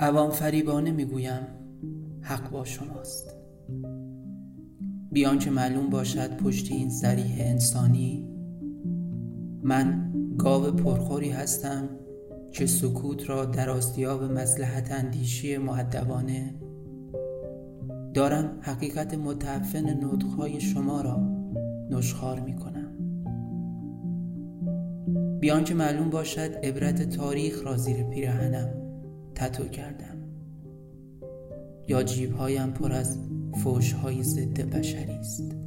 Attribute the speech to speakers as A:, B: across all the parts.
A: عوام فریبانه می‌گویم حق با شماست. بیان که معلوم باشد پشت این ذریح انسانی من گاو پرخوری هستم که سکوت را در آستیاب مسلحت اندیشی معدبانه دارم حقیقت متعفن نطقهای شما را نشخار می کنم بیان که معلوم باشد عبرت تاریخ را زیر پیرهنم تتو کردم. یا جیبهایم پر از فوشهای ضد بشری است.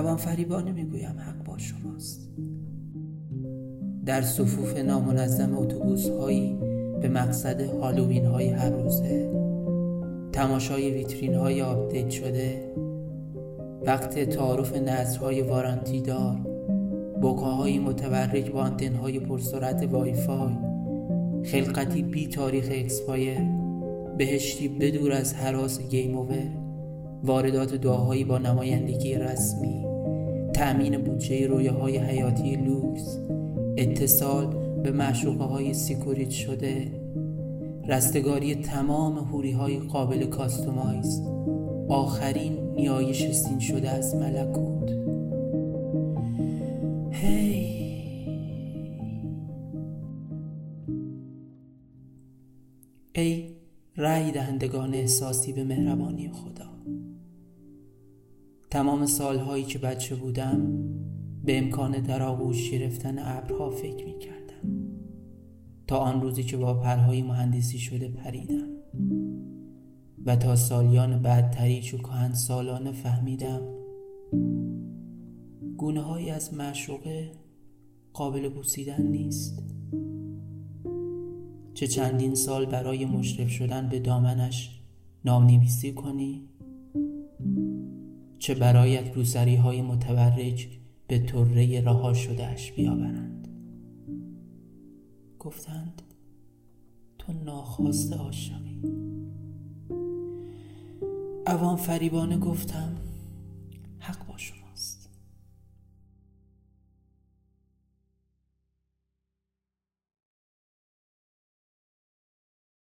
A: عوام فریبانه می‌گویم حق با شماست. در صفوف نامنظم اتوبوس هایی به مقصد هالووین های هر روزه تماشای ویترین های update شده وقت تعارف نذرهای warranty دار بقاهای متبرک با آنتن های پرسرعت وای فای خلقتی بی تاریخ expire بهشتی بدور از هراس game over واردات دعاهایی با نمایندگی رسمی تأمین بودجه رویاهای حیاتی لوکس اتصال به معشوقه های secure یت شده رستگاری تمام هوری های قابل customize. آخرین نیایش seen شده از ملکوت. هی! ای رأی دهندگان احساسی به مهربانی خدا. تمام سالهایی که بچه بودم به امکان در آغوش گرفتن ابرها فکر می کردم تا آن روزی که با پرهای مهندسی شده پریدم و تا سالیان بعد تریچ و کهن سالانه فهمیدم گونه هایی از معشوقه قابل بوسیدن نیست. چه چندین سال برای مشرف شدن به دامنش نام نویسی کنی چه برایت روسری های متورج به طره رها شدهش بیاورند. گفتند تو ناخواسته عاشقی. عوام فریبانه گفتم